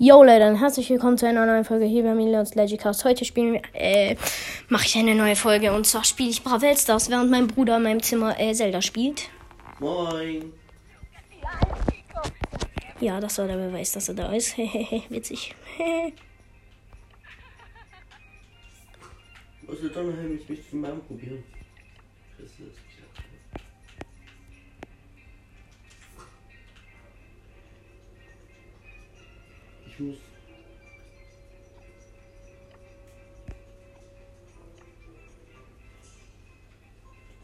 Yo Leute, dann herzlich willkommen zu einer neuen Folge hier bei Millions Legicast. Heute spielen wir, äh, mache ich eine neue Folge und zwar spiele ich Bravel Stars, während mein Bruder in meinem Zimmer äh, Zelda spielt. Moin. Ja, das war der Beweis, dass er da ist. Hehehe, witzig. Was wird dann heimlich mich von meinem probieren? Das ist muss.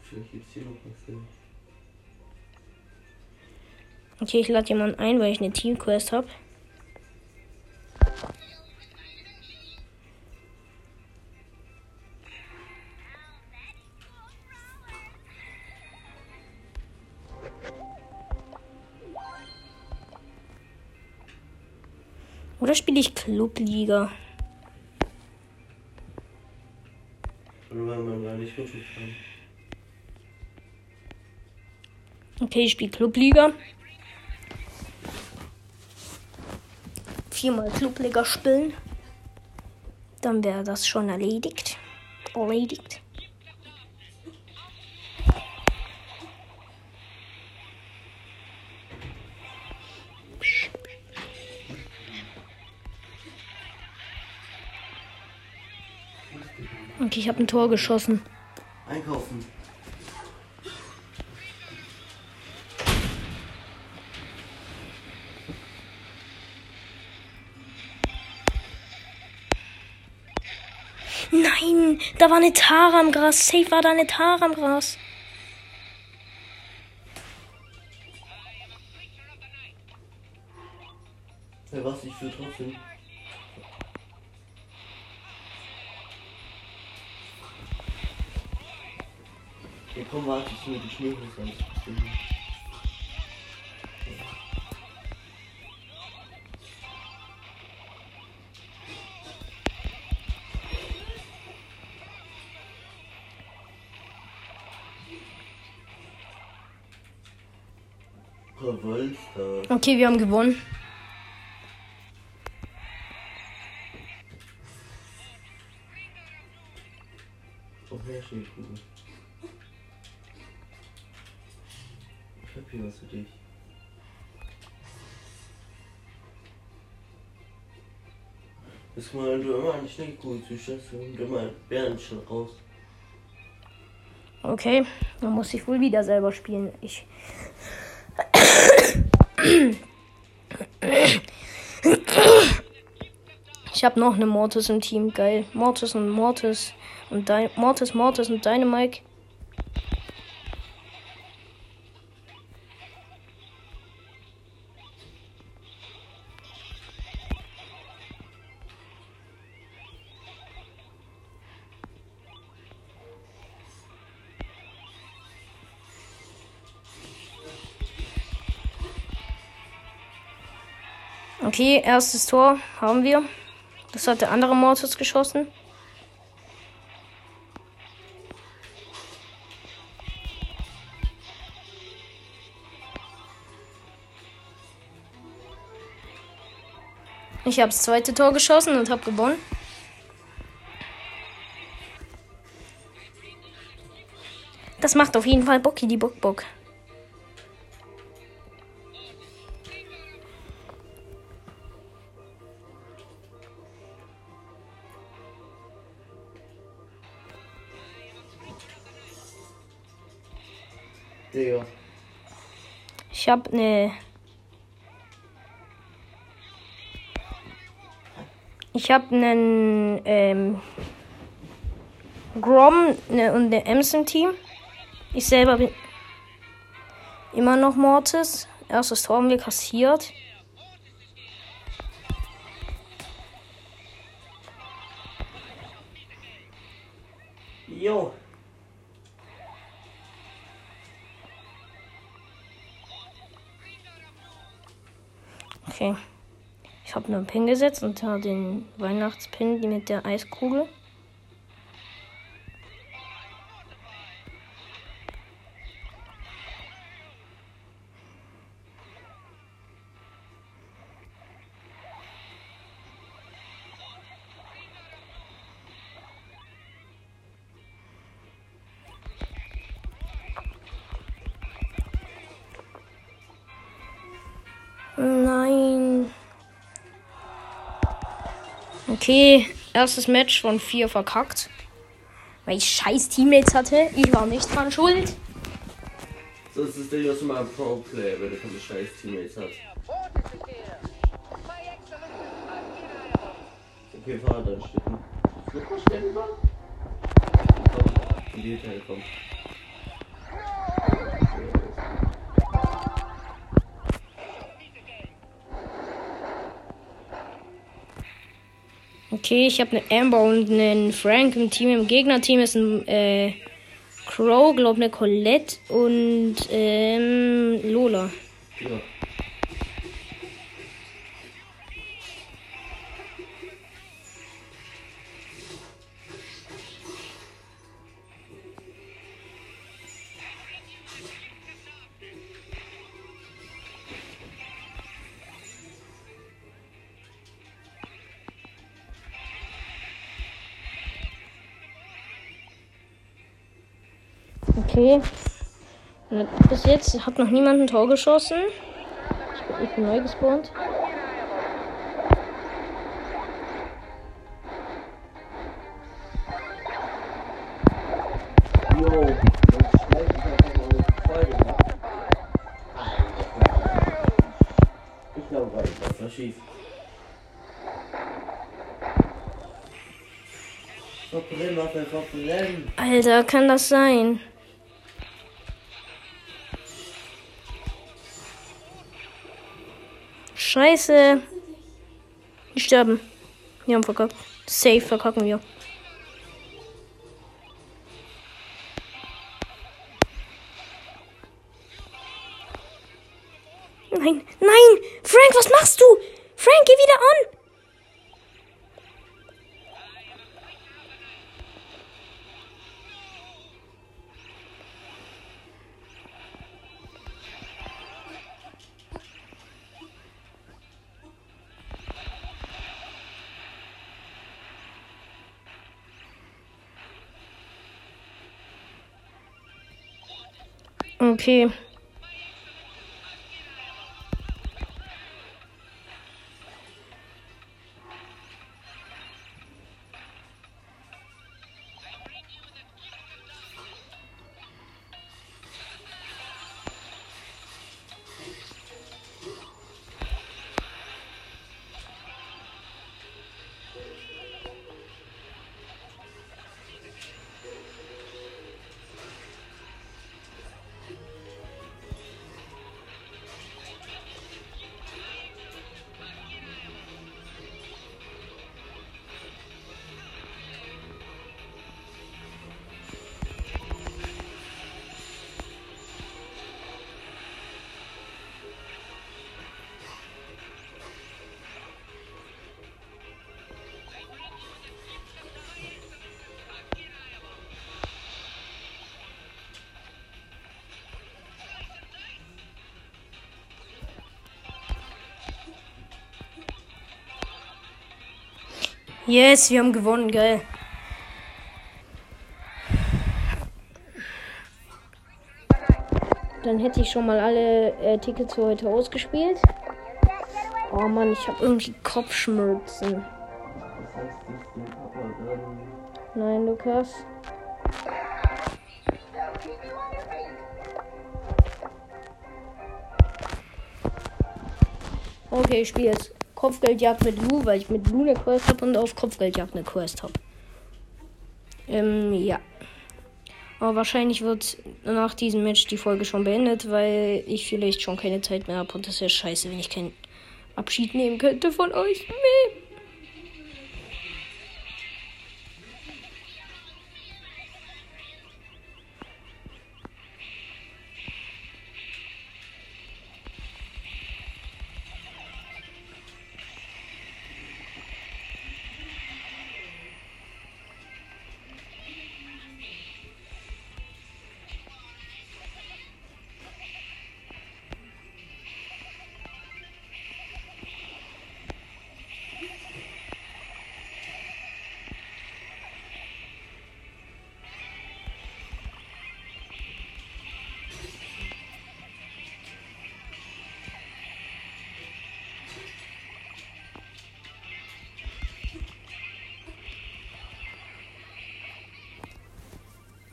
Vielleicht gibt's hier noch was. Okay, ich lade jemanden ein, weil ich eine Teamquest habe. Oder spiele ich Clubliga? Okay, ich spiele Clubliga. Viermal Clubliga spielen. Dann wäre das schon erledigt. Erledigt. Okay, ich habe ein Tor geschossen. Einkaufen. Nein, da war eine Tara am Gras. Safe war da eine Tara am Gras. Ja, was ich will trotzdem. Ja, komm, warte, ich will die Schneehose an. Okay, wir haben gewonnen. Oh, mehr Schneekugeln. Hab hier was für dich. Das mal du immer eine Schneekugel zuschießt und immer Bärenchen raus. Okay, dann muss ich wohl wieder selber spielen. Ich. Ich habe noch eine Mortis im Team. Geil. Mortis und Mortis. Und Dy Mortis, Mortis und Dynamike. Okay, erstes Tor haben wir. Das hat der andere Mortis geschossen. Ich habe das zweite Tor geschossen und habe gewonnen. Das macht auf jeden Fall Bocki die Bock Bock. Digga. Ich habe eine. Ich habe einen ähm, Grom ne, und eine Ems im Team. Ich selber bin immer noch Mortis. Erstes Tor haben wir kassiert. Jo. Okay. Ich habe einen Pin gesetzt unter den Weihnachtspin mit der Eiskugel. Okay, erstes Match von vier verkackt. Weil ich scheiß Teammates hatte. Ich war nicht dran schuld. Sonst ist der Jos mal ein Pro-Player, wenn er keine scheiß Teammates hat. Okay, fahr dann Stücken. Super schnell mal. Komm, die Teil kommen. Okay, ich habe eine Amber und einen Frank im Team. Im Gegnerteam ist ein äh, Crow, glaube eine Colette und ähm, Lola. Ja. Okay. Und Bis jetzt hat noch niemand ein Tor geschossen. Ich bin, neu gespawnt. Gemacht. Ich glaube, das verbrennen. Alter, kann das sein? Scheiße. Die sterben. Wir haben verkackt. Safe verkacken wir. Nein, nein! Frank, was machst du? Mm, okay. Yes, wir haben gewonnen, geil. Dann hätte ich schon mal alle äh, Tickets für heute ausgespielt. Oh Mann, ich habe irgendwie Kopfschmerzen. Nein, Lukas. Okay, ich spiele jetzt Kopfgeldjagd mit Lu, weil ich mit Lu eine Quest habe und auf Kopfgeldjagd eine Quest habe. Ähm, ja. Aber wahrscheinlich wird nach diesem Match die Folge schon beendet, weil ich vielleicht schon keine Zeit mehr habe und das wäre scheiße, wenn ich keinen Abschied nehmen könnte von euch. Nee.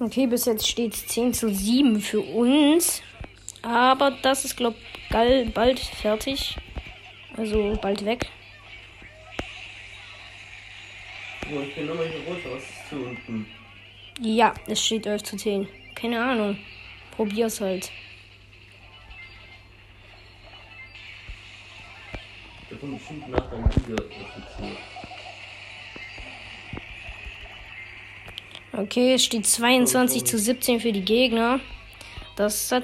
Okay, bis jetzt steht es 10 zu 7 für uns. Aber das ist, glaube ich, bald fertig. Also bald weg. Oh, ich bin nochmal hier runter. Was ist hier unten? Ja, es steht 11 zu 10. Keine Ahnung. Probier's halt. Da kommt bestimmt nachher ein Video. Okay, es steht 22 zu 17 für die Gegner. Das sah,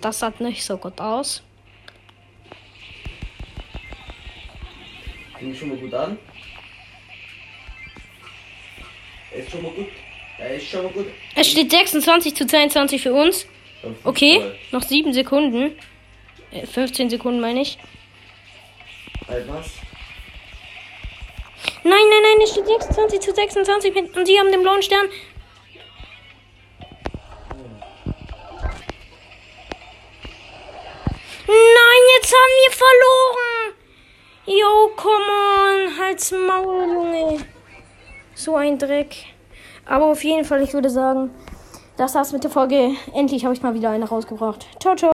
das sah nicht so gut aus. Fängt schon mal gut an. Ist schon mal gut. Er ist schon mal gut. Es steht 26 zu 22 für uns. Okay, noch 7 Sekunden. Äh, 15 Sekunden meine ich. Halt was? Nein, nein, nein, es steht 26 zu 26 mit- und sie haben den blauen Stern. Nein, jetzt haben wir verloren. Yo, come on. Halt's Maul, Junge. So ein Dreck. Aber auf jeden Fall, ich würde sagen, das war's mit der Folge. Endlich habe ich mal wieder eine rausgebracht. Ciao, ciao.